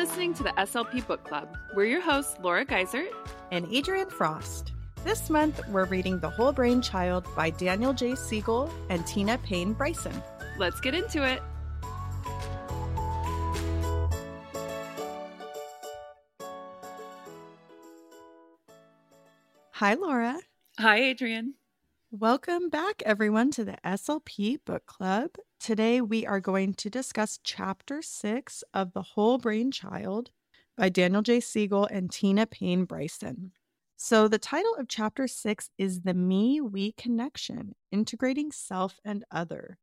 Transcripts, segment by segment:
listening to the SLP Book Club. We're your hosts, Laura Geisert and Adrienne Frost. This month, we're reading The Whole Brain Child by Daniel J. Siegel and Tina Payne Bryson. Let's get into it. Hi, Laura. Hi, Adrienne. Welcome back, everyone, to the SLP Book Club. Today, we are going to discuss Chapter 6 of The Whole Brain Child by Daniel J. Siegel and Tina Payne Bryson. So, the title of Chapter 6 is The Me We Connection Integrating Self and Other.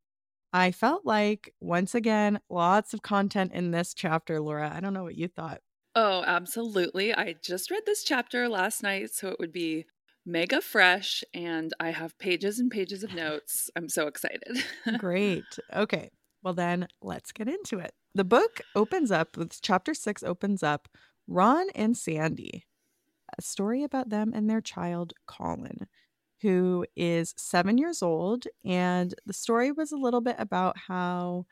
I felt like, once again, lots of content in this chapter, Laura. I don't know what you thought. Oh, absolutely. I just read this chapter last night, so it would be mega fresh and I have pages and pages of notes. I'm so excited. Great. Okay. Well, then let's get into it. The book opens up with chapter six opens up Ron and Sandy, a story about them and their child, Colin, who is seven years old. And the story was a little bit about how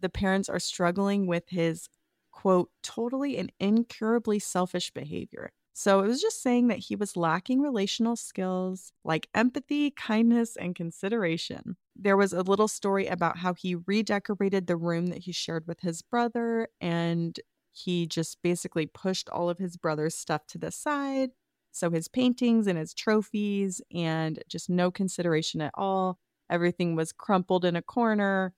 the parents are struggling with his quote, totally and incurably selfish behavior. So it was just saying that he was lacking relational skills like empathy, kindness, and consideration. There was a little story about how he redecorated the room that he shared with his brother, and he just basically pushed all of his brother's stuff to the side. So his paintings and his trophies, and just no consideration at all. Everything was crumpled in a corner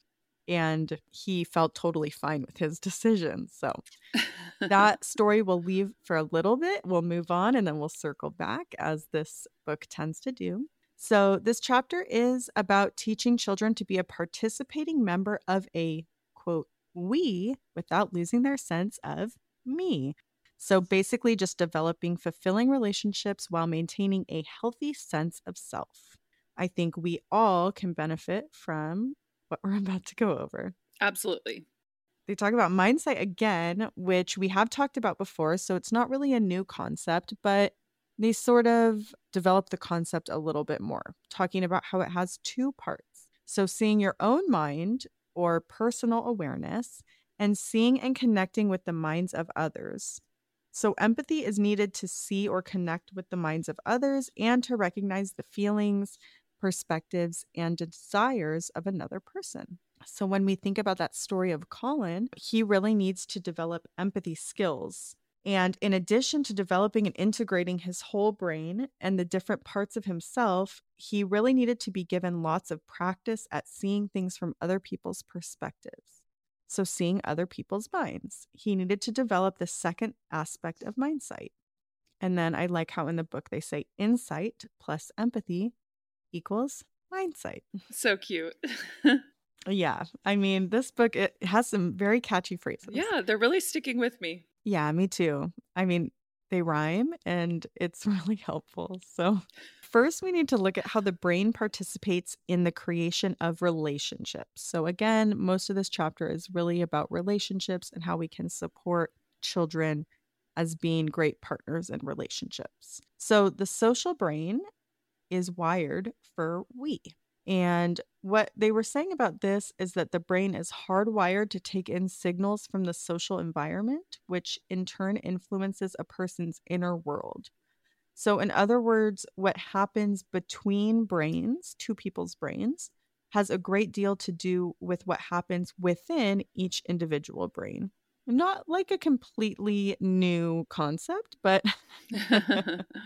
and he felt totally fine with his decision. So that story we'll leave for a little bit. We'll move on and then we'll circle back as this book tends to do. So, this chapter is about teaching children to be a participating member of a quote, we without losing their sense of me. So, basically, just developing fulfilling relationships while maintaining a healthy sense of self. I think we all can benefit from what we're about to go over. Absolutely. They talk about mindsight again, which we have talked about before. So it's not really a new concept, but they sort of develop the concept a little bit more, talking about how it has two parts. So seeing your own mind or personal awareness, and seeing and connecting with the minds of others. So, empathy is needed to see or connect with the minds of others and to recognize the feelings, perspectives, and desires of another person. So, when we think about that story of Colin, he really needs to develop empathy skills. And in addition to developing and integrating his whole brain and the different parts of himself, he really needed to be given lots of practice at seeing things from other people's perspectives. So, seeing other people's minds. He needed to develop the second aspect of mindsight. And then I like how in the book they say insight plus empathy equals mindsight. So cute. yeah. I mean, this book it has some very catchy phrases. Yeah, they're really sticking with me. Yeah, me too. I mean, they rhyme and it's really helpful. So, first we need to look at how the brain participates in the creation of relationships. So, again, most of this chapter is really about relationships and how we can support children as being great partners in relationships. So, the social brain is wired for we. And what they were saying about this is that the brain is hardwired to take in signals from the social environment, which in turn influences a person's inner world. So, in other words, what happens between brains, two people's brains, has a great deal to do with what happens within each individual brain. Not like a completely new concept, but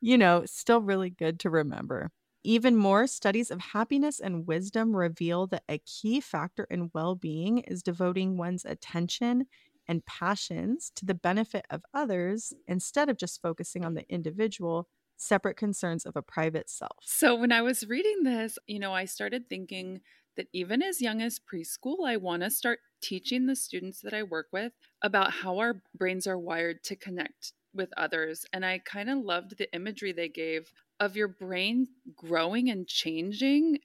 you know, still really good to remember. Even more studies of happiness and wisdom reveal that a key factor in well being is devoting one's attention and passions to the benefit of others instead of just focusing on the individual separate concerns of a private self. So, when I was reading this, you know, I started thinking that even as young as preschool, I want to start teaching the students that I work with about how our brains are wired to connect with others. And I kind of loved the imagery they gave of your brain growing and changing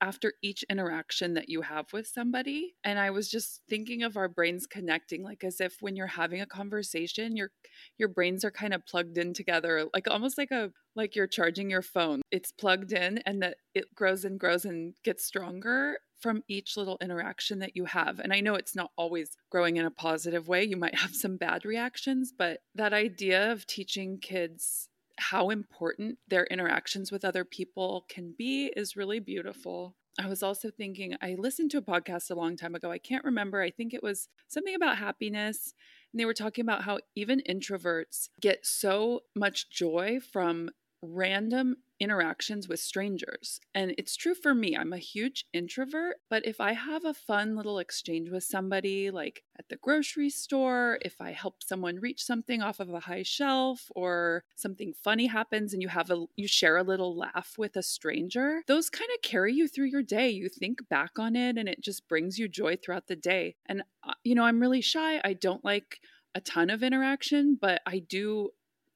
after each interaction that you have with somebody and i was just thinking of our brains connecting like as if when you're having a conversation your your brains are kind of plugged in together like almost like a like you're charging your phone it's plugged in and that it grows and grows and gets stronger from each little interaction that you have. And I know it's not always growing in a positive way. You might have some bad reactions, but that idea of teaching kids how important their interactions with other people can be is really beautiful. I was also thinking, I listened to a podcast a long time ago. I can't remember. I think it was something about happiness. And they were talking about how even introverts get so much joy from random interactions with strangers. And it's true for me. I'm a huge introvert, but if I have a fun little exchange with somebody, like at the grocery store, if I help someone reach something off of a high shelf or something funny happens and you have a you share a little laugh with a stranger, those kind of carry you through your day. You think back on it and it just brings you joy throughout the day. And uh, you know, I'm really shy. I don't like a ton of interaction, but I do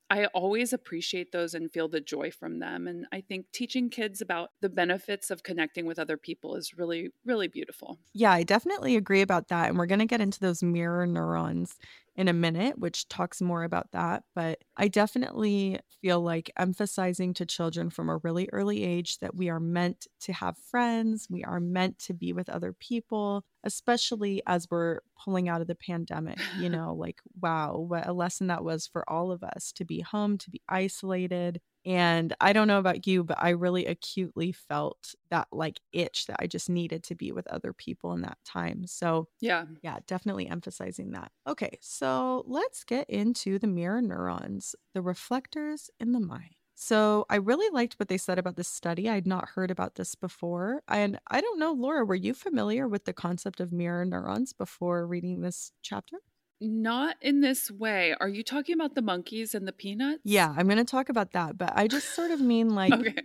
I always appreciate those and feel the joy from them. And I think teaching kids about the benefits of connecting with other people is really, really beautiful. Yeah, I definitely agree about that. And we're going to get into those mirror neurons in a minute, which talks more about that. But I definitely feel like emphasizing to children from a really early age that we are meant to have friends, we are meant to be with other people, especially as we're pulling out of the pandemic. You know, like, wow, what a lesson that was for all of us to be home, to be isolated, and I don't know about you, but I really acutely felt that like itch that I just needed to be with other people in that time. So, yeah. Yeah, definitely emphasizing that. Okay, so let's get into the mirror neurons, the reflectors in the mind. So, I really liked what they said about this study. I'd not heard about this before. And I don't know, Laura, were you familiar with the concept of mirror neurons before reading this chapter? Not in this way. Are you talking about the monkeys and the peanuts? Yeah, I'm going to talk about that, but I just sort of mean like.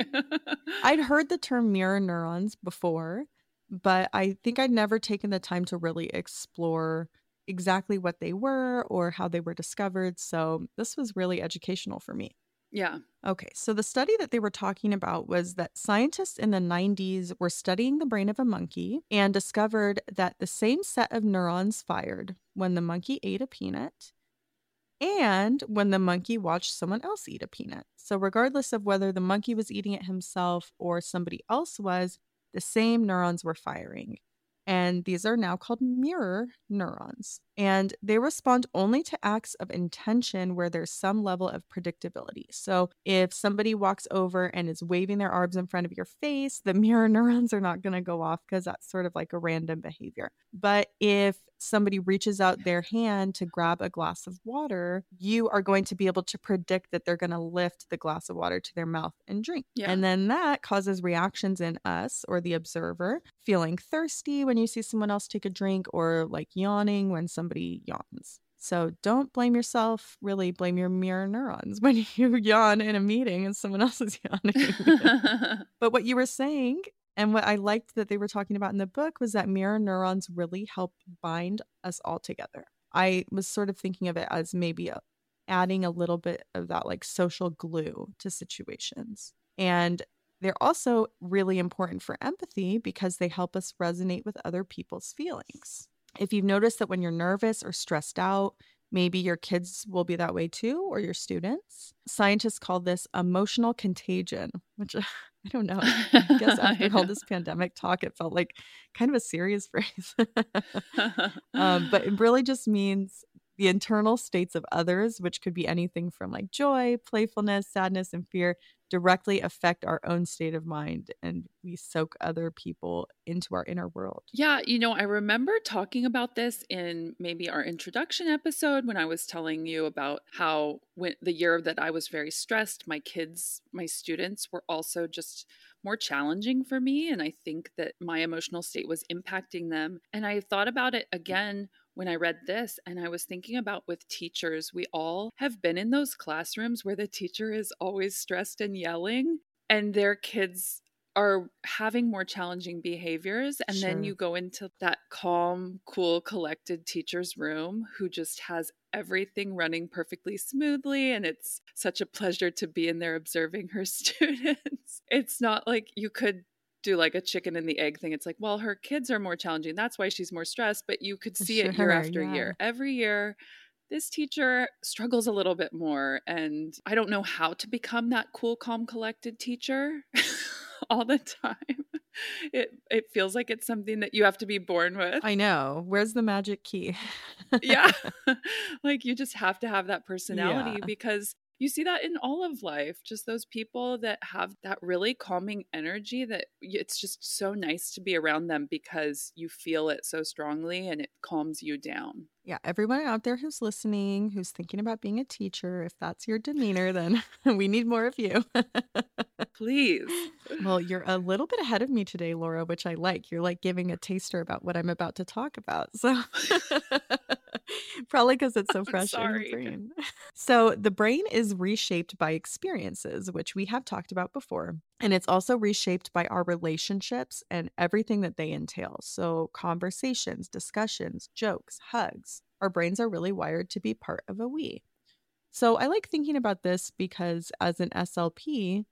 I'd heard the term mirror neurons before, but I think I'd never taken the time to really explore exactly what they were or how they were discovered. So this was really educational for me. Yeah. Okay, so the study that they were talking about was that scientists in the 90s were studying the brain of a monkey and discovered that the same set of neurons fired when the monkey ate a peanut and when the monkey watched someone else eat a peanut. So, regardless of whether the monkey was eating it himself or somebody else was, the same neurons were firing. And these are now called mirror neurons. And they respond only to acts of intention where there's some level of predictability. So if somebody walks over and is waving their arms in front of your face, the mirror neurons are not going to go off because that's sort of like a random behavior. But if somebody reaches out their hand to grab a glass of water, you are going to be able to predict that they're going to lift the glass of water to their mouth and drink. Yeah. And then that causes reactions in us or the observer, feeling thirsty when you see someone else take a drink or like yawning when somebody yawns. So don't blame yourself, really blame your mirror neurons when you yawn in a meeting and someone else is yawning. but what you were saying and what I liked that they were talking about in the book was that mirror neurons really help bind us all together. I was sort of thinking of it as maybe a, adding a little bit of that like social glue to situations. And they're also really important for empathy because they help us resonate with other people's feelings. If you've noticed that when you're nervous or stressed out, maybe your kids will be that way too, or your students. Scientists call this emotional contagion, which I don't know. I guess after all this pandemic talk, it felt like kind of a serious phrase. um, but it really just means the internal states of others, which could be anything from like joy, playfulness, sadness, and fear, directly affect our own state of mind and we soak other people into our inner world. Yeah, you know, I remember talking about this in maybe our introduction episode when I was telling you about how when the year that I was very stressed, my kids, my students were also just more challenging for me and I think that my emotional state was impacting them. And I thought about it again when I read this, and I was thinking about with teachers, we all have been in those classrooms where the teacher is always stressed and yelling, and their kids are having more challenging behaviors. And sure. then you go into that calm, cool, collected teacher's room who just has everything running perfectly smoothly. And it's such a pleasure to be in there observing her students. It's not like you could do like a chicken and the egg thing. It's like, well, her kids are more challenging. That's why she's more stressed. But you could see sure, it year after yeah. year. Every year, this teacher struggles a little bit more. And I don't know how to become that cool, calm, collected teacher all the time. it it feels like it's something that you have to be born with. I know. Where's the magic key? yeah. like you just have to have that personality Yeah. because you see that in all of life. Just those people that have that really calming energy that it's just so nice to be around them because you feel it so strongly and it calms you down. Yeah, everyone out there who's listening, who's thinking about being a teacher, if that's your demeanor, then we need more of you. Please. well, you're a little bit ahead of me today, Laura, which I like. You're like giving a taster about what I'm about to talk about. So probably because it's so fresh in sorry. brain. So the brain is reshaped by experiences, which we have talked about before. And it's also reshaped by our relationships and everything that they entail. So, conversations, discussions, jokes, hugs. Our brains are really wired to be part of a we. So, I like thinking about this because as an SLP,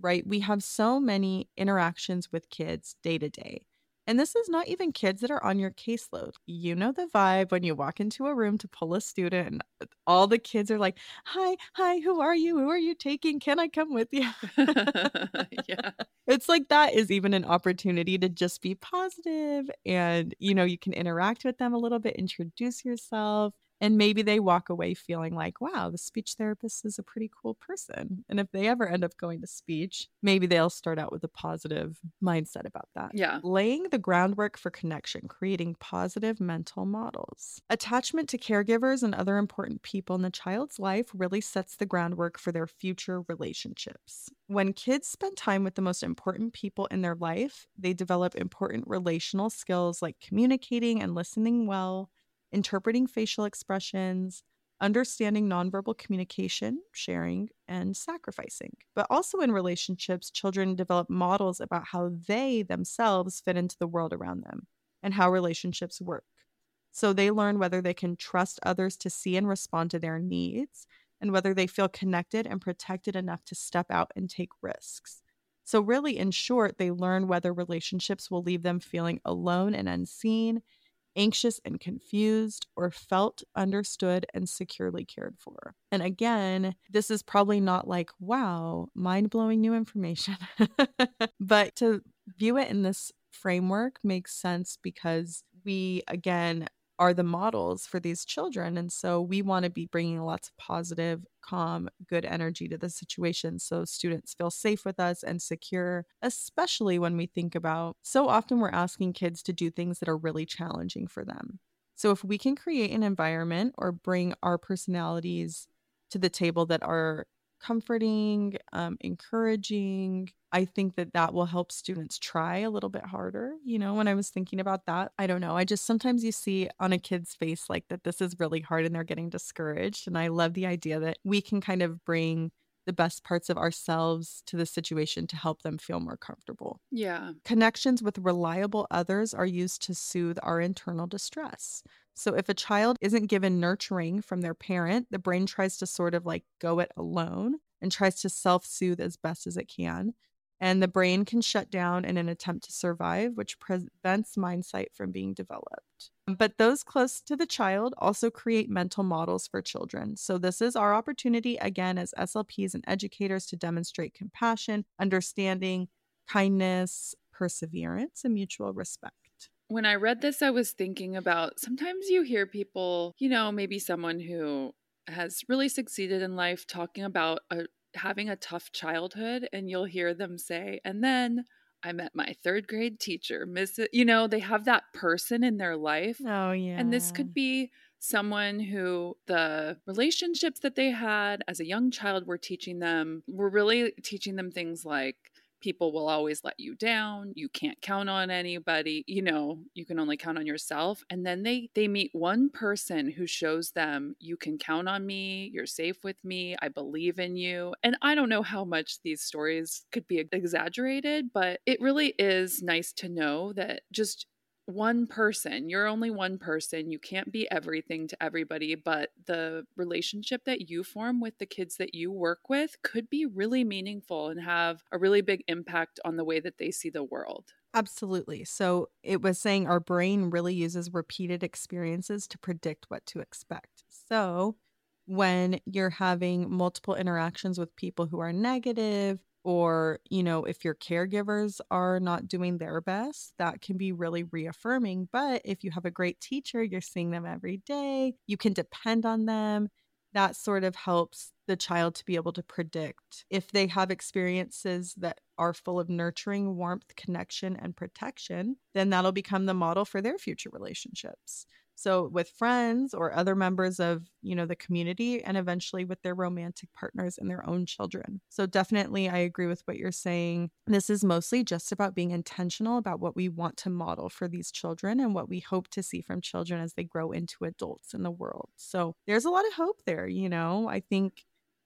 right, we have so many interactions with kids day to day. And this is not even kids that are on your caseload. You know the vibe when you walk into a room to pull a student, and uh, all the kids are like, Hi, hi, who are you? Who are you taking? Can I come with you? yeah. It's like that is even an opportunity to just be positive and you know you can interact with them a little bit, introduce yourself, and maybe they walk away feeling like, wow, the speech therapist is a pretty cool person. And if they ever end up going to speech, maybe they'll start out with a positive mindset about that. Yeah. Laying the groundwork for connection, creating positive mental models. Attachment to caregivers and other important people in the child's life really sets the groundwork for their future relationships. When kids spend time with the most important people in their life, they develop important relational skills like communicating and listening well, interpreting facial expressions, understanding nonverbal communication, sharing, and sacrificing. But also in relationships, children develop models about how they themselves fit into the world around them and how relationships work. So they learn whether they can trust others to see and respond to their needs and whether they feel connected and protected enough to step out and take risks. So, really, in short, they learn whether relationships will leave them feeling alone and unseen anxious and confused, or felt understood and securely cared for. And again, this is probably not like, wow, mind blowing new information. but to view it in this framework makes sense because we, again, are the models for these children. And so we want to be bringing lots of positive, calm, good energy to the situation so students feel safe with us and secure, especially when we think about so often we're asking kids to do things that are really challenging for them. So if we can create an environment or bring our personalities to the table that are comforting, um, encouraging. I think that that will help students try a little bit harder. You know, when I was thinking about that, I don't know. I just sometimes you see on a kid's face like that this is really hard and they're getting discouraged. And I love the idea that we can kind of bring the best parts of ourselves to the situation to help them feel more comfortable. Yeah. Connections with reliable others are used to soothe our internal distress. So, if a child isn't given nurturing from their parent, the brain tries to sort of like go it alone and tries to self soothe as best as it can. And the brain can shut down in an attempt to survive, which prevents mindsight from being developed. But those close to the child also create mental models for children. So, this is our opportunity, again, as SLPs and educators, to demonstrate compassion, understanding, kindness, perseverance, and mutual respect. When I read this, I was thinking about sometimes you hear people, you know, maybe someone who has really succeeded in life talking about a, having a tough childhood, and you'll hear them say, and then I met my third grade teacher, Miss, you know, they have that person in their life. Oh, yeah. And this could be someone who the relationships that they had as a young child were teaching them, were really teaching them things like, people will always let you down you can't count on anybody you know you can only count on yourself and then they they meet one person who shows them you can count on me you're safe with me i believe in you and i don't know how much these stories could be exaggerated but it really is nice to know that just one person. You're only one person. You can't be everything to everybody, but the relationship that you form with the kids that you work with could be really meaningful and have a really big impact on the way that they see the world. Absolutely. So it was saying our brain really uses repeated experiences to predict what to expect. So when you're having multiple interactions with people who are negative, or, you know, if your caregivers are not doing their best, that can be really reaffirming. But if you have a great teacher, you're seeing them every day, you can depend on them. That sort of helps the child to be able to predict if they have experiences that are full of nurturing, warmth, connection, and protection, then that'll become the model for their future relationships. So with friends or other members of, you know, the community and eventually with their romantic partners and their own children. So definitely I agree with what you're saying. This is mostly just about being intentional about what we want to model for these children and what we hope to see from children as they grow into adults in the world. So there's a lot of hope there, you know. I think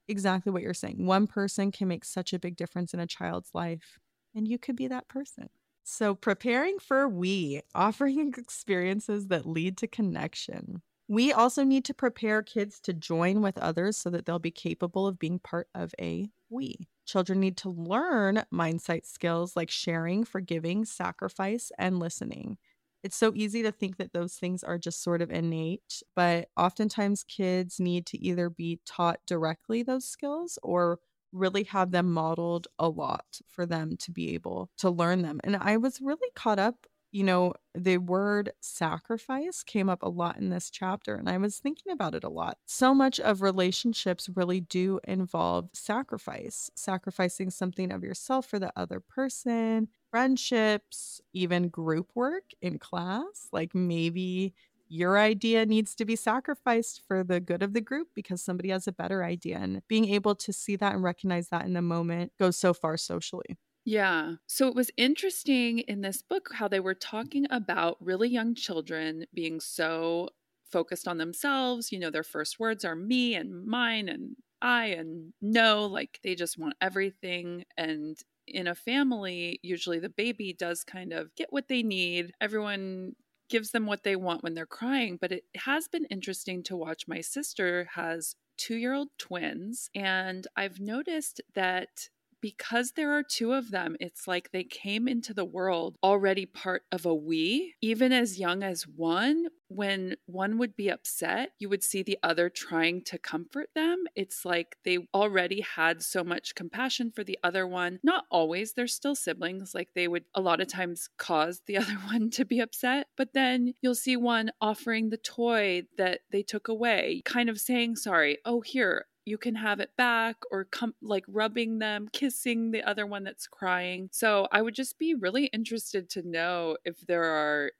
exactly what you're saying. One person can make such a big difference in a child's life, and you could be that person. So, preparing for we, offering experiences that lead to connection. We also need to prepare kids to join with others so that they'll be capable of being part of a we. Children need to learn mindsight skills like sharing, forgiving, sacrifice, and listening. It's so easy to think that those things are just sort of innate, but oftentimes kids need to either be taught directly those skills or really have them modeled a lot for them to be able to learn them. And I was really caught up, you know, the word sacrifice came up a lot in this chapter, and I was thinking about it a lot. So much of relationships really do involve sacrifice, sacrificing something of yourself for the other person, friendships, even group work in class. Like maybe your idea needs to be sacrificed for the good of the group because somebody has a better idea. And being able to see that and recognize that in the moment goes so far socially. Yeah. So it was interesting in this book how they were talking about really young children being so focused on themselves. You know, their first words are me and mine and I and no. Like they just want everything. And in a family, usually the baby does kind of get what they need. Everyone gives them what they want when they're crying. But it has been interesting to watch. My sister has two year old twins, and I've noticed that because there are two of them, it's like they came into the world already part of a we. Even as young as one, when one would be upset, you would see the other trying to comfort them. It's like they already had so much compassion for the other one. Not always, they're still siblings. Like they would a lot of times cause the other one to be upset. But then you'll see one offering the toy that they took away, kind of saying, Sorry, oh, here, you can have it back or come like rubbing them, kissing the other one that's crying. So I would just be really interested to know if there are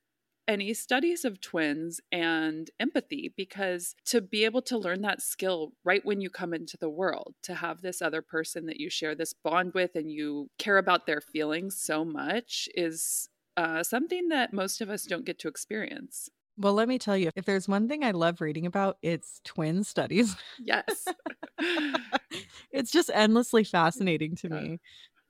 any studies of twins and empathy because to be able to learn that skill right when you come into the world, to have this other person that you share this bond with and you care about their feelings so much is uh, something that most of us don't get to experience. Well, let me tell you, if there's one thing I love reading about, it's twin studies. Yes. it's just endlessly fascinating to me.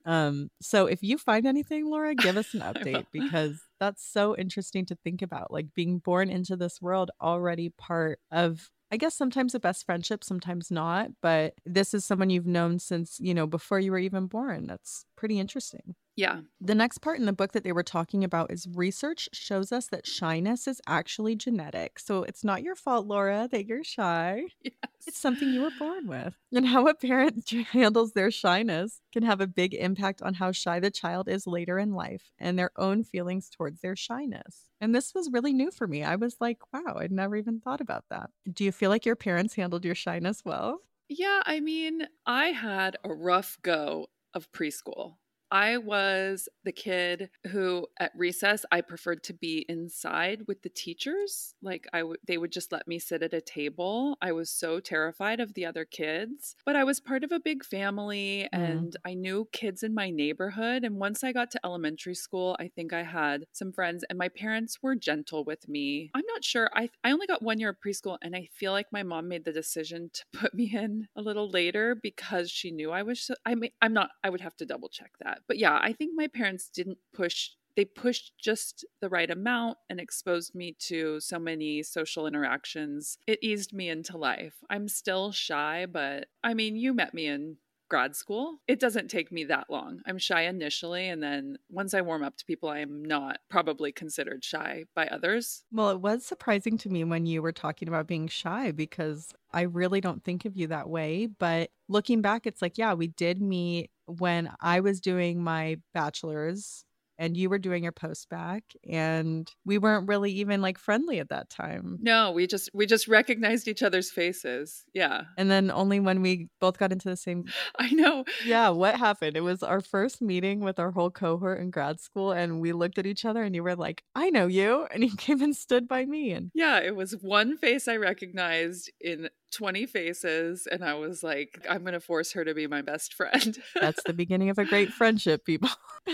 Um, so if you find anything, Laura, give us an update because that's so interesting to think about. Like being born into this world already part of I guess sometimes the best friendship, sometimes not, but this is someone you've known since, you know, before you were even born. That's pretty interesting. Yeah. The next part in the book that they were talking about is research shows us that shyness is actually genetic. So it's not your fault, Laura, that you're shy. Yes. It's something you were born with. And how a parent handles their shyness can have a big impact on how shy the child is later in life and their own feelings towards their shyness. And this was really new for me. I was like, wow, I'd never even thought about that. Do you feel like your parents handled your shyness well? Yeah, I mean, I had a rough go of preschool. I was the kid who at recess I preferred to be inside with the teachers. Like I would they would just let me sit at a table. I was so terrified of the other kids, but I was part of a big family mm. and I knew kids in my neighborhood and once I got to elementary school, I think I had some friends and my parents were gentle with me. I'm not sure. I I only got 1 year of preschool and I feel like my mom made the decision to put me in a little later because she knew I was I mean, I'm not I would have to double check that but yeah, I think my parents didn't push they pushed just the right amount and exposed me to so many social interactions. It eased me into life. I'm still shy, but I mean, you met me in grad school. It doesn't take me that long. I'm shy initially, and then once I warm up to people, I am not probably considered shy by others. Well, it was surprising to me when you were talking about being shy because I really don't think of you that way. But looking back, it's like, yeah, we did meet when I was doing my bachelor's and you were doing your post back and we weren't really even like friendly at that time. No, we just we just recognized each other's faces. Yeah. And then only when we both got into the same I know. Yeah, what happened? It was our first meeting with our whole cohort in grad school and we looked at each other and you were like, "I know you." And you came and stood by me and Yeah, it was one face I recognized in 20 faces and I was like, I'm going to force her to be my best friend. That's the beginning of a great friendship, people.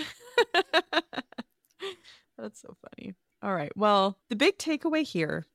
That's so funny. All right. Well, the big takeaway here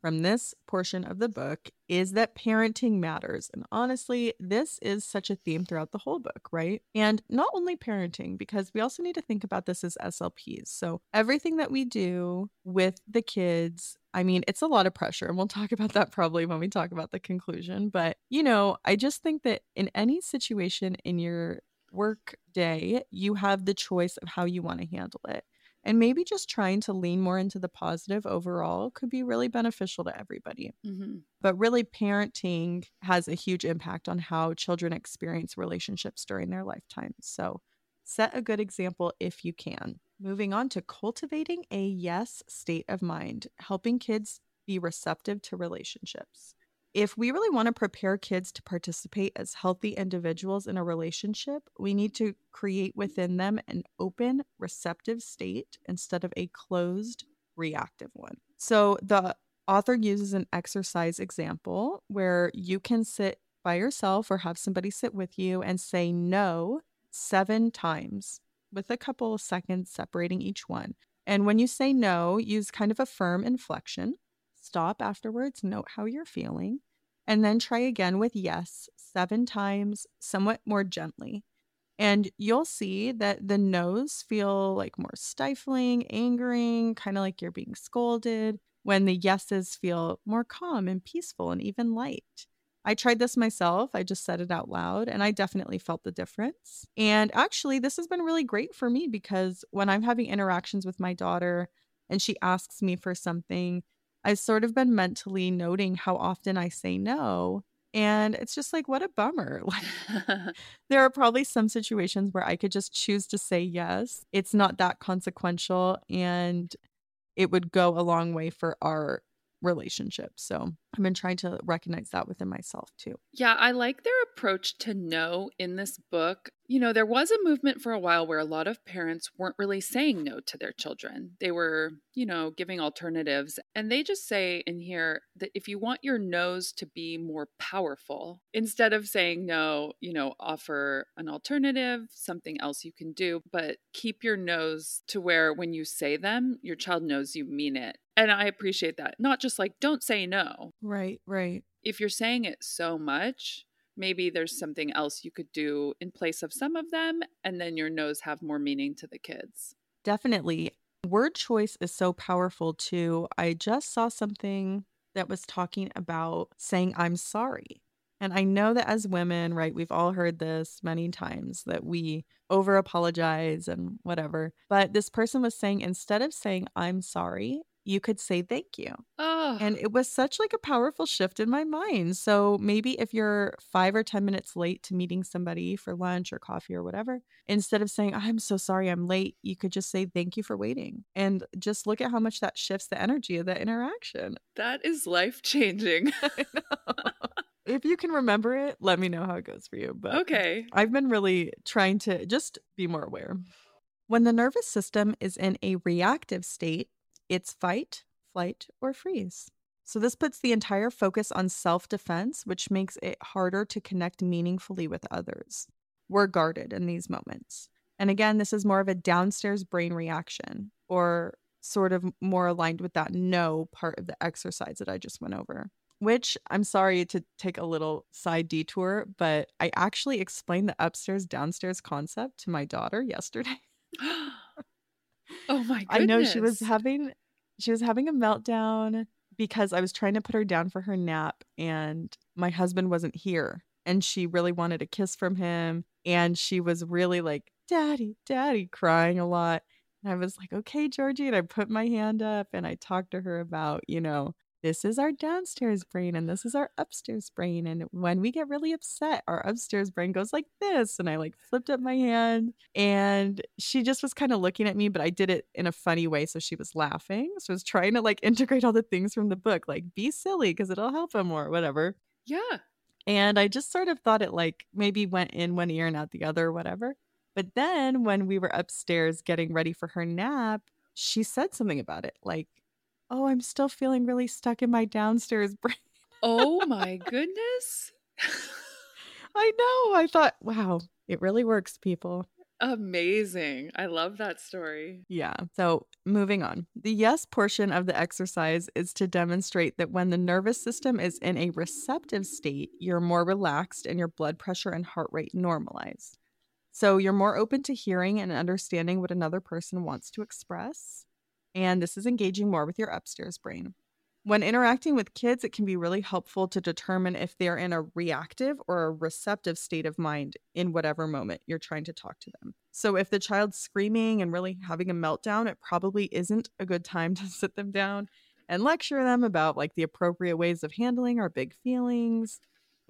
from this portion of the book is that parenting matters. And honestly, this is such a theme throughout the whole book, right? And not only parenting, because we also need to think about this as SLPs. So everything that we do with the kids, I mean, it's a lot of pressure. And we'll talk about that probably when we talk about the conclusion. But, you know, I just think that in any situation in your work day, you have the choice of how you want to handle it. And maybe just trying to lean more into the positive overall could be really beneficial to everybody. mm-hmm. But really, parenting has a huge impact on how children experience relationships during their lifetime. So set a good example if you can. Moving on to cultivating a yes state of mind, helping kids be receptive to relationships if we really want to prepare kids to participate as healthy individuals in a relationship, we need to create within them an open, receptive state instead of a closed, reactive one. So the author uses an exercise example where you can sit by yourself or have somebody sit with you and say no seven times with a couple of seconds separating each one. And when you say no, use kind of a firm inflection Stop afterwards, note how you're feeling, and then try again with yes seven times, somewhat more gently. And you'll see that the no's feel like more stifling, angering, kind of like you're being scolded, when the yeses feel more calm and peaceful and even light. I tried this myself. I just said it out loud and I definitely felt the difference. And actually, this has been really great for me because when I'm having interactions with my daughter and she asks me for something, I've sort of been mentally noting how often I say no. And it's just like, what a bummer. Like, there are probably some situations where I could just choose to say yes. It's not that consequential and it would go a long way for our relationship. So I've been trying to recognize that within myself too. Yeah, I like their approach to no in this book. You know, there was a movement for a while where a lot of parents weren't really saying no to their children. They were, you know, giving alternatives. And they just say in here that if you want your no's to be more powerful, instead of saying no, you know, offer an alternative, something else you can do, but keep your no's to where when you say them, your child knows you mean it. And I appreciate that. Not just like, don't say no. Right, right. If you're saying it so much, maybe there's something else you could do in place of some of them, and then your no's have more meaning to the kids. Definitely. Word choice is so powerful too. I just saw something that was talking about saying, I'm sorry. And I know that as women, right, we've all heard this many times that we over apologize and whatever. But this person was saying, instead of saying, I'm sorry, you could say thank you. Oh, And it was such like a powerful shift in my mind. So maybe if you're 5 or 10 minutes late to meeting somebody for lunch or coffee or whatever, instead of saying I'm so sorry I'm late, you could just say thank you for waiting. And just look at how much that shifts the energy of that interaction. that is life changing. if you can remember it, let me know how it goes for you. But okay. I've been really trying to just be more aware. When the nervous system is in a reactive state, it's fight, flight, or freeze. So, this puts the entire focus on self defense, which makes it harder to connect meaningfully with others. We're guarded in these moments. And again, this is more of a downstairs brain reaction or sort of more aligned with that no part of the exercise that I just went over. Which I'm sorry to take a little side detour, but I actually explained the upstairs downstairs concept to my daughter yesterday. oh my goodness. I know she was having she was having a meltdown because I was trying to put her down for her nap and my husband wasn't here and she really wanted a kiss from him and she was really like daddy daddy crying a lot and I was like okay Georgie and I put my hand up and I talked to her about you know this is our downstairs brain and this is our upstairs brain. And when we get really upset, our upstairs brain goes like this. And I like flipped up my hand and she just was kind of looking at me, but I did it in a funny way. So she was laughing. So I was trying to like integrate all the things from the book, like be silly because it'll help him or whatever. Yeah. And I just sort of thought it like maybe went in one ear and out the other or whatever. But then when we were upstairs getting ready for her nap, she said something about it like, oh, I'm still feeling really stuck in my downstairs brain. oh my goodness. I know. I thought, wow, it really works, people. Amazing. I love that story. Yeah. So, moving on. The yes portion of the exercise is to demonstrate that when the nervous system is in a receptive state, you're more relaxed and your blood pressure and heart rate normalize. So, you're more open to hearing and understanding what another person wants to express and this is engaging more with your upstairs brain. When interacting with kids, it can be really helpful to determine if they're in a reactive or a receptive state of mind in whatever moment you're trying to talk to them. So, if the child's screaming and really having a meltdown, it probably isn't a good time to sit them down and lecture them about like the appropriate ways of handling our big feelings.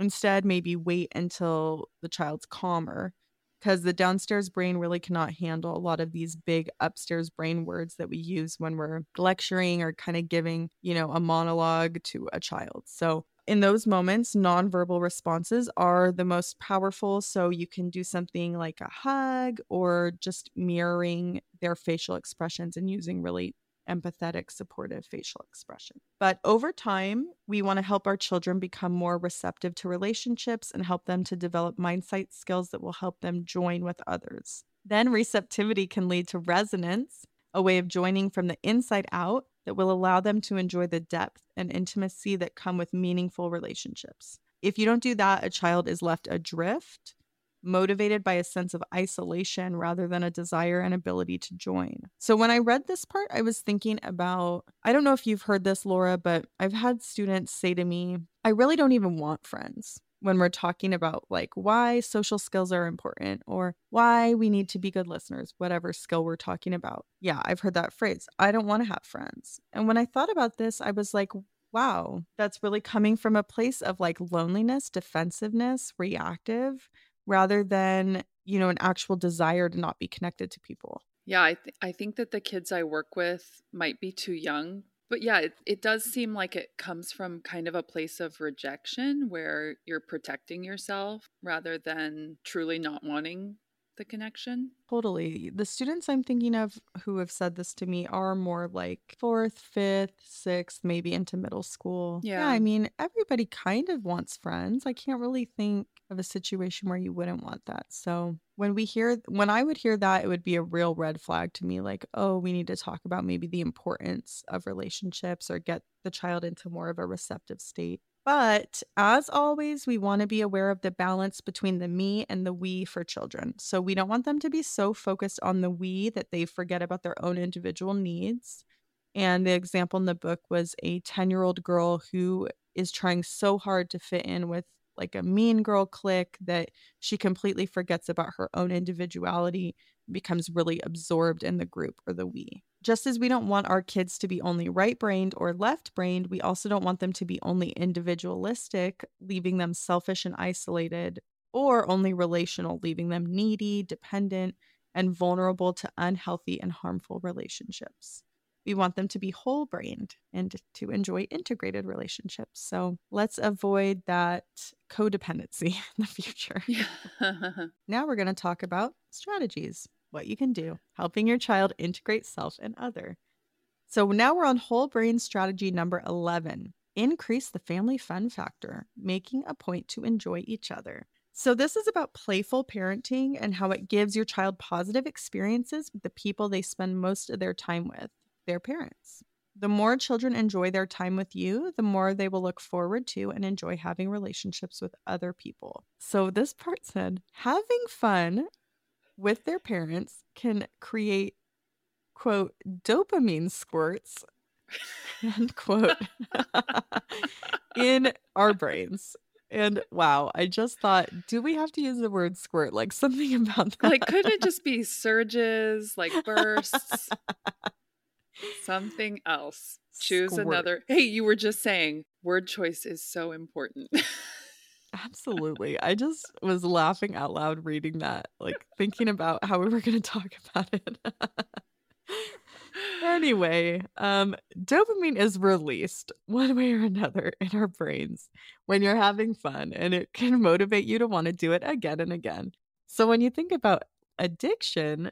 Instead, maybe wait until the child's calmer because the downstairs brain really cannot handle a lot of these big upstairs brain words that we use when we're lecturing or kind of giving, you know, a monologue to a child. So, in those moments, nonverbal responses are the most powerful. So, you can do something like a hug or just mirroring their facial expressions and using really empathetic, supportive facial expression. But over time, we want to help our children become more receptive to relationships and help them to develop mindsight skills that will help them join with others. Then receptivity can lead to resonance, a way of joining from the inside out that will allow them to enjoy the depth and intimacy that come with meaningful relationships. If you don't do that, a child is left adrift motivated by a sense of isolation rather than a desire and ability to join. So when I read this part, I was thinking about I don't know if you've heard this, Laura, but I've had students say to me, I really don't even want friends when we're talking about like why social skills are important or why we need to be good listeners, whatever skill we're talking about. Yeah, I've heard that phrase. I don't want to have friends. And when I thought about this, I was like, wow, that's really coming from a place of like loneliness, defensiveness, reactive rather than, you know, an actual desire to not be connected to people. Yeah, I, th- I think that the kids I work with might be too young. But yeah, it, it does seem like it comes from kind of a place of rejection where you're protecting yourself rather than truly not wanting the connection. Totally. The students I'm thinking of who have said this to me are more like fourth, fifth, sixth, maybe into middle school. Yeah. yeah I mean, everybody kind of wants friends. I can't really think of a situation where you wouldn't want that. So when we hear, when I would hear that, it would be a real red flag to me like, oh, we need to talk about maybe the importance of relationships or get the child into more of a receptive state. But as always, we want to be aware of the balance between the me and the we for children. So we don't want them to be so focused on the we that they forget about their own individual needs. And the example in the book was a 10 year old girl who is trying so hard to fit in with like a mean girl clique that she completely forgets about her own individuality, becomes really absorbed in the group or the we. Just as we don't want our kids to be only right brained or left brained, we also don't want them to be only individualistic, leaving them selfish and isolated, or only relational, leaving them needy, dependent, and vulnerable to unhealthy and harmful relationships. We want them to be whole brained and to enjoy integrated relationships. So let's avoid that codependency in the future. Yeah. now we're going to talk about strategies what you can do, helping your child integrate self and other. So now we're on whole brain strategy number 11 increase the family fun factor, making a point to enjoy each other. So, this is about playful parenting and how it gives your child positive experiences with the people they spend most of their time with, their parents. The more children enjoy their time with you, the more they will look forward to and enjoy having relationships with other people. So, this part said, having fun with their parents can create quote dopamine squirts end quote in our brains and wow i just thought do we have to use the word squirt like something about that like could it just be surges like bursts Something else. Choose Squirt. another. Hey, you were just saying word choice is so important. Absolutely. I just was laughing out loud reading that, like thinking about how we were going to talk about it. anyway, um dopamine is released one way or another in our brains when you're having fun and it can motivate you to want to do it again and again. So when you think about addiction,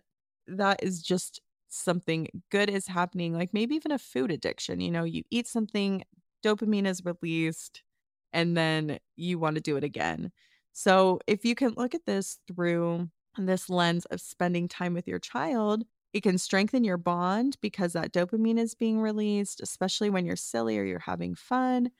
that is just something good is happening, like maybe even a food addiction. You know, you eat something, dopamine is released, and then you want to do it again. So if you can look at this through this lens of spending time with your child, it can strengthen your bond because that dopamine is being released, especially when you're silly or you're having fun.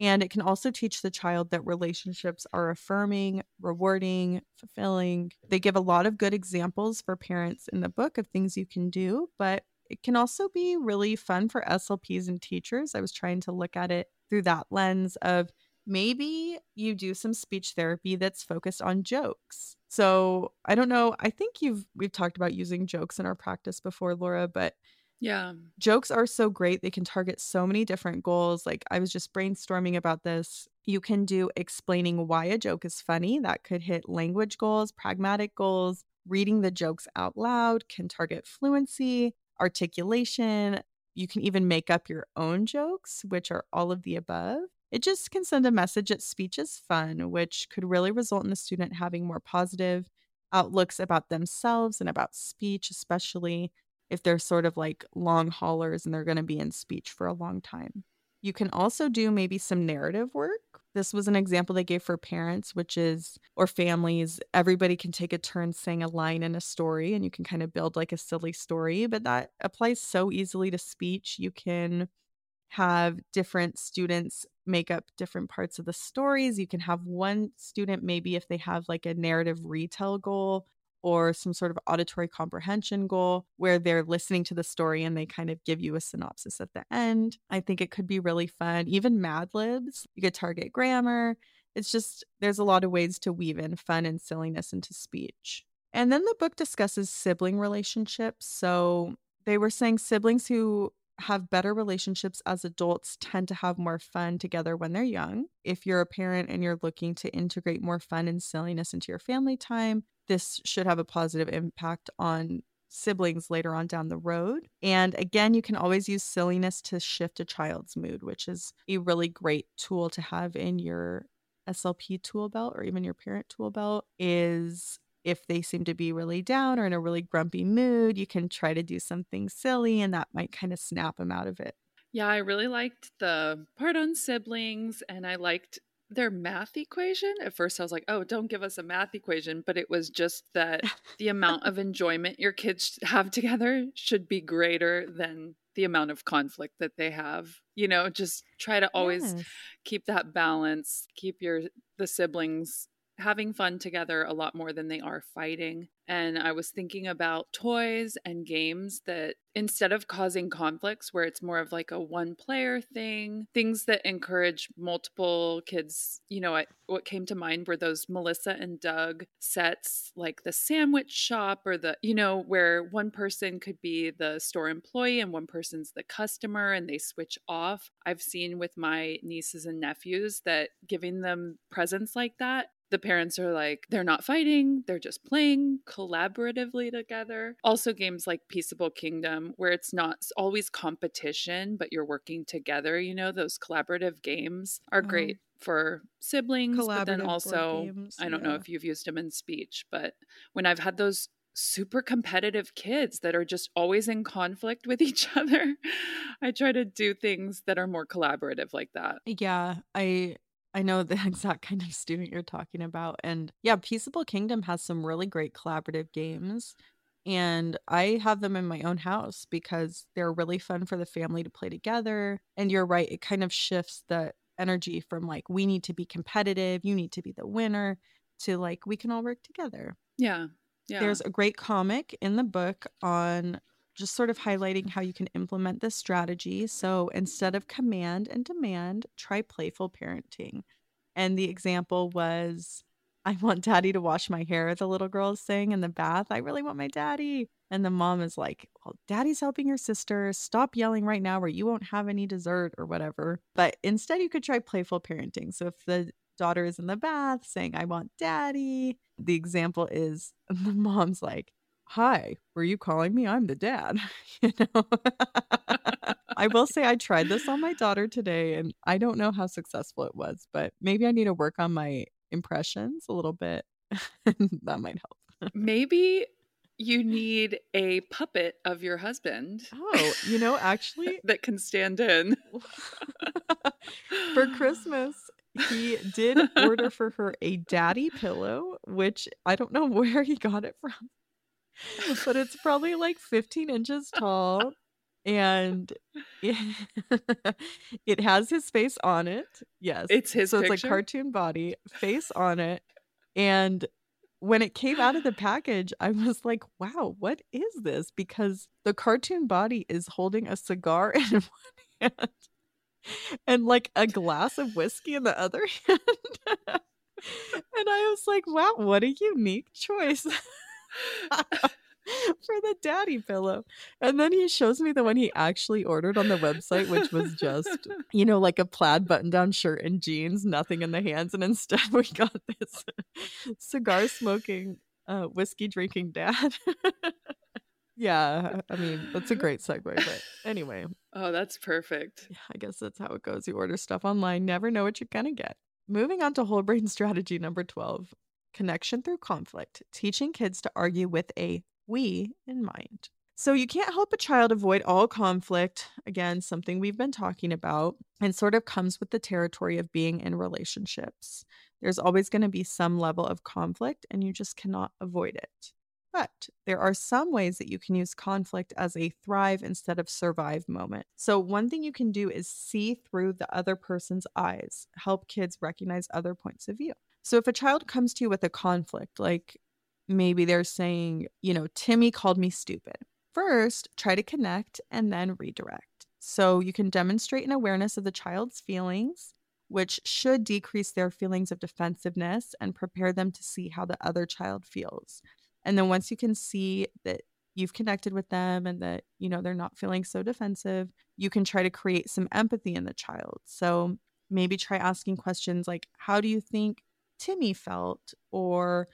And it can also teach the child that relationships are affirming, rewarding, fulfilling. They give a lot of good examples for parents in the book of things you can do, but it can also be really fun for SLPs and teachers. I was trying to look at it through that lens of maybe you do some speech therapy that's focused on jokes. So, I don't know, I think you've we've talked about using jokes in our practice before, Laura, but yeah. Jokes are so great. They can target so many different goals. Like I was just brainstorming about this. You can do explaining why a joke is funny. That could hit language goals, pragmatic goals. Reading the jokes out loud can target fluency, articulation. You can even make up your own jokes, which are all of the above. It just can send a message that speech is fun, which could really result in the student having more positive outlooks about themselves and about speech, especially if they're sort of like long haulers and they're going to be in speech for a long time. You can also do maybe some narrative work. This was an example they gave for parents, which is, or families, everybody can take a turn saying a line in a story and you can kind of build like a silly story, but that applies so easily to speech. You can have different students make up different parts of the stories. You can have one student, maybe if they have like a narrative retell goal, or some sort of auditory comprehension goal where they're listening to the story and they kind of give you a synopsis at the end. I think it could be really fun. Even Mad Libs, you could target grammar. It's just, there's a lot of ways to weave in fun and silliness into speech. And then the book discusses sibling relationships. So they were saying siblings who have better relationships as adults tend to have more fun together when they're young. If you're a parent and you're looking to integrate more fun and silliness into your family time, this should have a positive impact on siblings later on down the road. And again, you can always use silliness to shift a child's mood, which is a really great tool to have in your SLP tool belt or even your parent tool belt is if they seem to be really down or in a really grumpy mood, you can try to do something silly and that might kind of snap them out of it. Yeah, I really liked the part on siblings and I liked their math equation. At first, I was like, oh, don't give us a math equation. But it was just that the amount of enjoyment your kids have together should be greater than the amount of conflict that they have. You know, just try to always yes. keep that balance, keep your the siblings having fun together a lot more than they are fighting. And I was thinking about toys and games that instead of causing conflicts where it's more of like a one player thing, things that encourage multiple kids, you know, what, what came to mind were those Melissa and Doug sets, like the sandwich shop or the, you know, where one person could be the store employee and one person's the customer and they switch off. I've seen with my nieces and nephews that giving them presents like that the parents are like they're not fighting they're just playing collaboratively together also games like peaceable kingdom where it's not always competition but you're working together you know those collaborative games are oh. great for siblings but then also games, i don't yeah. know if you've used them in speech but when i've had those super competitive kids that are just always in conflict with each other i try to do things that are more collaborative like that yeah i I know the exact kind of student you're talking about. And yeah, Peaceable Kingdom has some really great collaborative games. And I have them in my own house because they're really fun for the family to play together. And you're right, it kind of shifts the energy from like, we need to be competitive, you need to be the winner, to like, we can all work together. Yeah. Yeah. There's a great comic in the book on just sort of highlighting how you can implement this strategy. So instead of command and demand, try playful parenting. And the example was, I want daddy to wash my hair, the little girl is saying in the bath. I really want my daddy. And the mom is like, Well, daddy's helping your sister. Stop yelling right now or you won't have any dessert or whatever. But instead, you could try playful parenting. So if the daughter is in the bath saying, I want daddy, the example is the mom's like, Hi, were you calling me? I'm the dad. you know? I will say I tried this on my daughter today and I don't know how successful it was, but maybe I need to work on my impressions a little bit. that might help. maybe you need a puppet of your husband. Oh, you know, actually, that can stand in. for Christmas, he did order for her a daddy pillow, which I don't know where he got it from, but it's probably like 15 inches tall. And it, it has his face on it. Yes. It's his So picture? it's like cartoon body, face on it. And when it came out of the package, I was like, wow, what is this? Because the cartoon body is holding a cigar in one hand and like a glass of whiskey in the other hand. and I was like, wow, what a unique choice. For the daddy pillow. And then he shows me the one he actually ordered on the website, which was just, you know, like a plaid button down shirt and jeans, nothing in the hands. And instead, we got this cigar smoking, uh, whiskey drinking dad. yeah, I mean, that's a great segue. But anyway, Oh, that's perfect. I guess that's how it goes. You order stuff online, never know what you're going to get. Moving on to whole brain strategy number 12 connection through conflict, teaching kids to argue with a we in mind. So you can't help a child avoid all conflict. Again, something we've been talking about and sort of comes with the territory of being in relationships. There's always going to be some level of conflict and you just cannot avoid it. But there are some ways that you can use conflict as a thrive instead of survive moment. So, one thing you can do is see through the other person's eyes, help kids recognize other points of view. So, if a child comes to you with a conflict, like maybe they're saying, you know, Timmy called me stupid, first try to connect and then redirect. So, you can demonstrate an awareness of the child's feelings. Which should decrease their feelings of defensiveness and prepare them to see how the other child feels. And then once you can see that you've connected with them and that, you know, they're not feeling so defensive, you can try to create some empathy in the child. So maybe try asking questions like, how do you think Timmy felt? Or,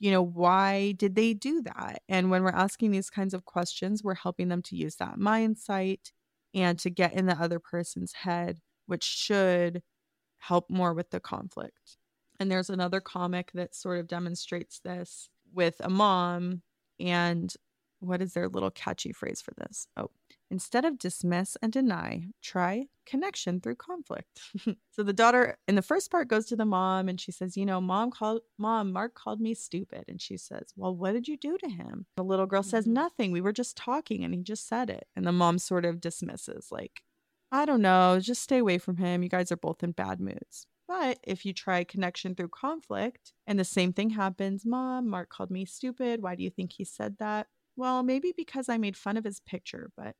you know, why did they do that? And when we're asking these kinds of questions, we're helping them to use that mindsight and to get in the other person's head, which should help more with the conflict. And there's another comic that sort of demonstrates this with a mom and what is their little catchy phrase for this? Oh, instead of dismiss and deny, try connection through conflict. so the daughter in the first part goes to the mom and she says, "You know, mom called mom, Mark called me stupid." And she says, "Well, what did you do to him?" The little girl says, Mhm. "Nothing. We were just talking and he just said it." And the mom sort of dismisses like, "I don't know, just stay away from him. You guys are both in bad moods." But if you try connection through conflict and the same thing happens, mom, Mark called me stupid. Why do you think he said that? Well, maybe because I made fun of his picture, but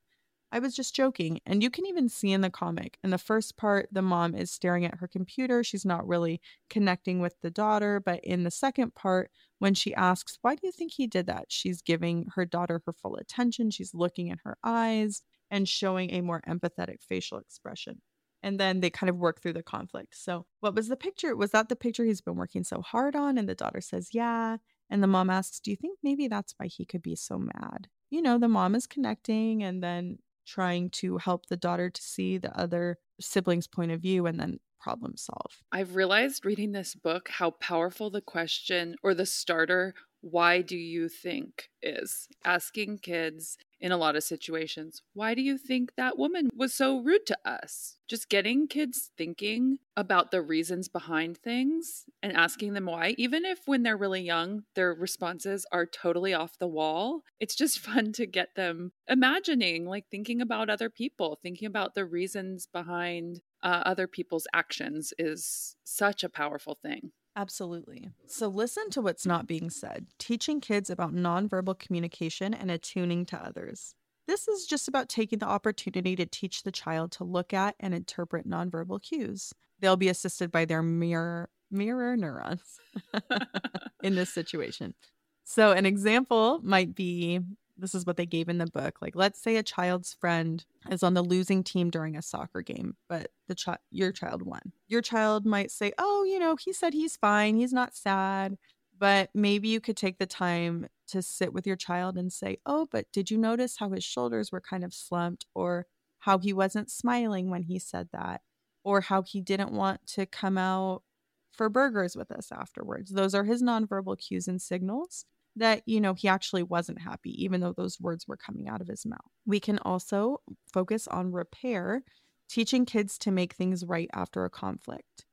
I was just joking. And you can even see in the comic, in the first part, the mom is staring at her computer. She's not really connecting with the daughter. But in the second part, when she asks, Why do you think he did that? She's giving her daughter her full attention. She's looking in her eyes and showing a more empathetic facial expression and then they kind of work through the conflict. So, what was the picture? Was that the picture he's been working so hard on? And the daughter says, Yeah. And the mom asks, Do you think maybe that's why he could be so mad? You know, the mom is connecting and then trying to help the daughter to see the other sibling's point of view and then problem solve. I've realized reading this book how powerful the question or the starter, why do you think, is. Asking kids in a lot of situations, why do you think that woman was so rude to us? Just getting kids thinking about the reasons behind things and asking them why, even if when they're really young, their responses are totally off the wall. It's just fun to get them imagining, like thinking about other people, thinking about the reasons behind uh, other people's actions is such a powerful thing. Absolutely. So, listen to what's not being said, teaching kids about nonverbal communication and attuning to others. This is just about taking the opportunity to teach the child to look at and interpret nonverbal cues. They'll be assisted by their mirror mirror neurons in this situation. So, an example might be this is what they gave in the book. Like, let's say a child's friend is on the losing team during a soccer game, but the child, your child won. Your child might say, "Oh, you know, he said he's fine. He's not sad." But maybe you could take the time to sit with your child and say, "Oh, but did you notice how his shoulders were kind of slumped or how he wasn't smiling when he said that or how he didn't want to come out for burgers with us afterwards?" Those are his nonverbal cues and signals that, you know, he actually wasn't happy, even though those words were coming out of his mouth. We can also focus on repair, teaching kids to make things right after a conflict.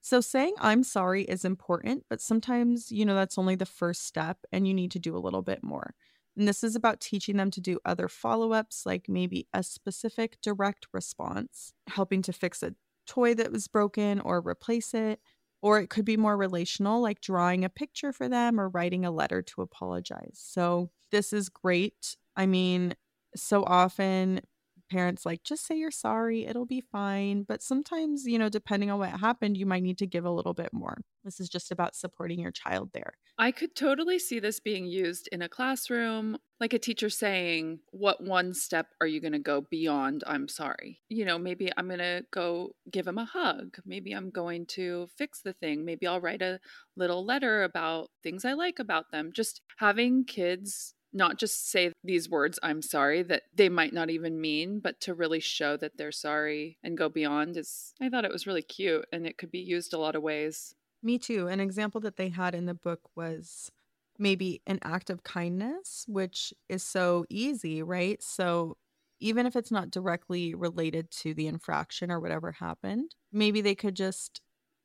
So, saying I'm sorry is important, but sometimes, you know, that's only the first step and you need to do a little bit more. And this is about teaching them to do other follow ups, like maybe a specific direct response, helping to fix a toy that was broken or replace it, or it could be more relational, like drawing a picture for them or writing a letter to apologize. So, this is great. I mean, so often parents like just say you're sorry it'll be fine but sometimes you know depending on what happened you might need to give a little bit more. This is just about supporting your child there. I could totally see this being used in a classroom like a teacher saying what one step are you going to go beyond i'm sorry? You know maybe i'm going to go give him a hug. Maybe i'm going to fix the thing. Maybe i'll write a little letter about things i like about them. Just having kids not just say these words, I'm sorry, that they might not even mean, but to really show that they're sorry and go beyond is, I thought it was really cute and it could be used a lot of ways. Me too. An example that they had in the book was maybe an act of kindness, which is so easy, right? So even if it's not directly related to the infraction or whatever happened, maybe they could just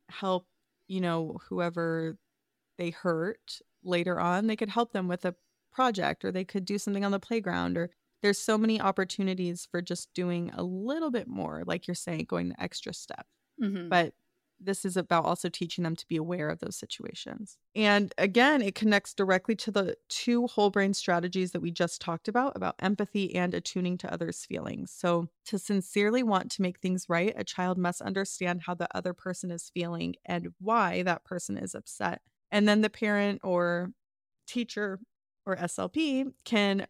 help, you know, whoever they hurt later on, they could help them with a project or they could do something on the playground or there's so many opportunities for just doing a little bit more like you're saying going the extra step mm-hmm. but this is about also teaching them to be aware of those situations. And again, it connects directly to the two whole brain strategies that we just talked about about empathy and attuning to others' feelings. So, to sincerely want to make things right, a child must understand how the other person is feeling and why that person is upset. And then the parent or teacher or SLP can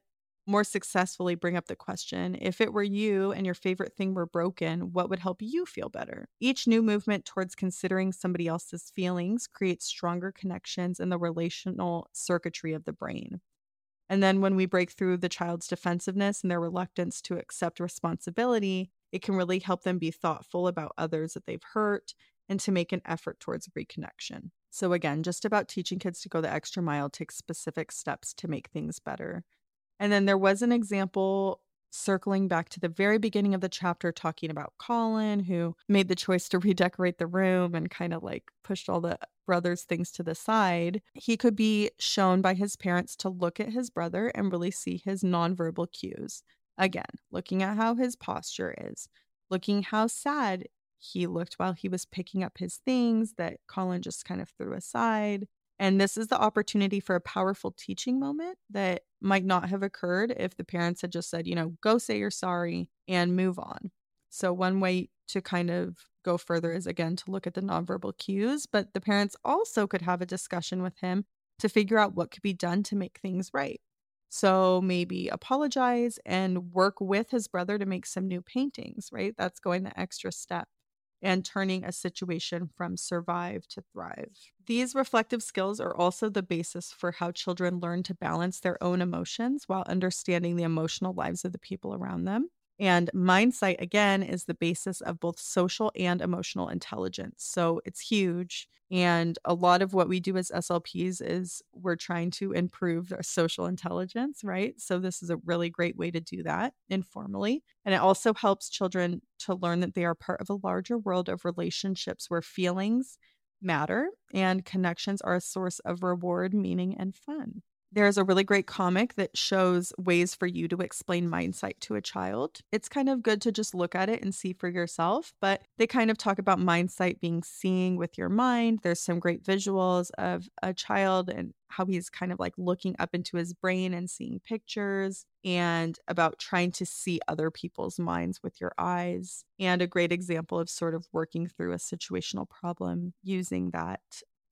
more successfully bring up the question if it were you and your favorite thing were broken, what would help you feel better? Each new movement towards considering somebody else's feelings creates stronger connections in the relational circuitry of the brain. And then when we break through the child's defensiveness and their reluctance to accept responsibility, it can really help them be thoughtful about others that they've hurt and to make an effort towards reconnection. So, again, just about teaching kids to go the extra mile takes specific steps to make things better. And then there was an example circling back to the very beginning of the chapter talking about Colin, who made the choice to redecorate the room and kind of like pushed all the brother's things to the side. He could be shown by his parents to look at his brother and really see his nonverbal cues. Again, looking at how his posture is, looking how sad he looked while he was picking up his things that Colin just kind of threw aside. And this is the opportunity for a powerful teaching moment that might not have occurred if the parents had just said, you know, go say you're sorry and move on. So, one way to kind of go further is again to look at the nonverbal cues, but the parents also could have a discussion with him to figure out what could be done to make things right. So, maybe apologize and work with his brother to make some new paintings, right? That's going the extra step and turning a situation from survive to thrive. These reflective skills are also the basis for how children learn to balance their own emotions while understanding the emotional lives of the people around them. And mindsight, again, is the basis of both social and emotional intelligence. So it's huge. And a lot of what we do as SLPs is we're trying to improve our social intelligence, right? So this is a really great way to do that informally. And it also helps children to learn that they are part of a larger world of relationships where feelings matter and connections are a source of reward, meaning, and fun. There's a really great comic that shows ways for you to explain mindsight to a child. It's kind of good to just look at it and see for yourself, but they kind of talk about mindsight being seeing with your mind. There's some great visuals of a child and how he's kind of like looking up into his brain and seeing pictures and about trying to see other people's minds with your eyes. And a great example of sort of working through a situational problem using that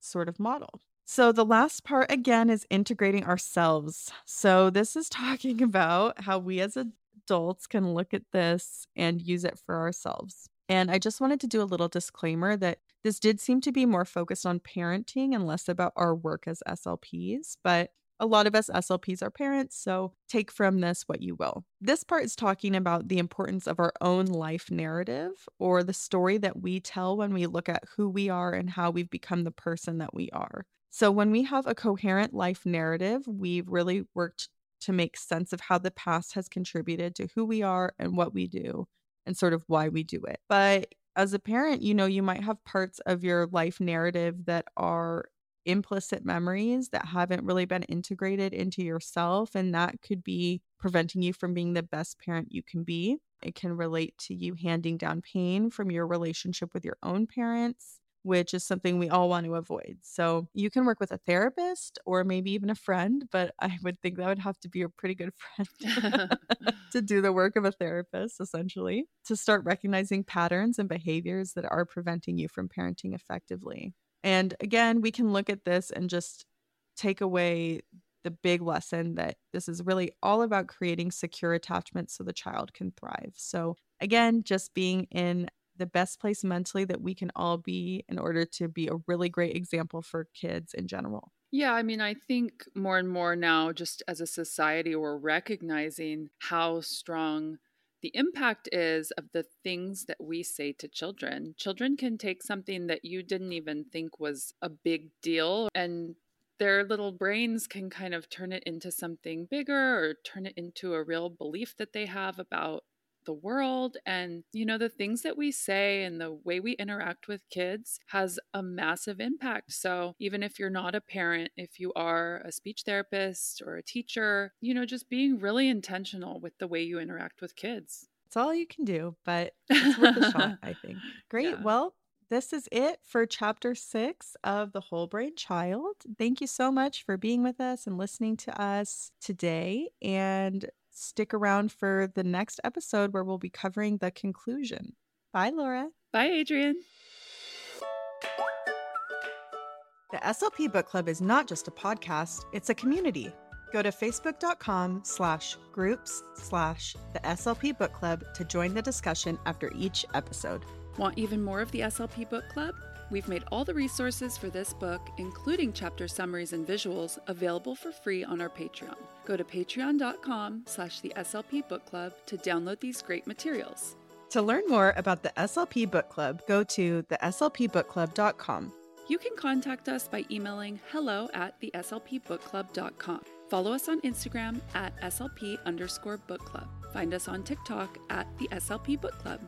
sort of model. So, the last part again is integrating ourselves. So, this is talking about how we as adults can look at this and use it for ourselves. And I just wanted to do a little disclaimer that this did seem to be more focused on parenting and less about our work as SLPs, but a lot of us SLPs are parents, so take from this what you will. This part is talking about the importance of our own life narrative or the story that we tell when we look at who we are and how we've become the person that we are. So, when we have a coherent life narrative, we've really worked to make sense of how the past has contributed to who we are and what we do and sort of why we do it. But as a parent, you know, you might have parts of your life narrative that are implicit memories that haven't really been integrated into yourself. And that could be preventing you from being the best parent you can be. It can relate to you handing down pain from your relationship with your own parents which is something we all want to avoid. So you can work with a therapist or maybe even a friend, but I would think that would have to be a pretty good friend to do the work of a therapist, essentially, to start recognizing patterns and behaviors that are preventing you from parenting effectively. And again, we can look at this and just take away the big lesson that this is really all about creating secure attachments so the child can thrive. So, again, just being in the best place mentally that we can all be in order to be a really great example for kids in general. Yeah, I mean, I think more and more now, just as a society, we're recognizing how strong the impact is of the things that we say to children. Children can take something that you didn't even think was a big deal and their little brains can kind of turn it into something bigger or turn it into a real belief that they have about the world and you know the things that we say and the way we interact with kids has a massive impact so even if you're not a parent if you are a speech therapist or a teacher you know just being really intentional with the way you interact with kids it's all you can do but it's worth a shot i think great yeah. well this is it for chapter six of The Whole Brain Child. Thank you so much for being with us and listening to us today. And stick around for the next episode where we'll be covering the conclusion. Bye, Laura. Bye, Adrian. The SLP Book Club is not just a podcast, it's a community. Go to facebook.com slash groups slash the SLP Book Club to join the discussion after each episode. Want even more of the SLP Book Club? We've made all the resources for this book, including chapter summaries and visuals, available for free on our Patreon. Go to patreon.com slash the SLP Book Club to download these great materials. To learn more about the SLP Book Club, go to theslpbookclub.com. You can contact us by emailing hello at theslpbookclub.com. Follow us on Instagram at slp underscore book club. Find us on TikTok at the SLP Book Club.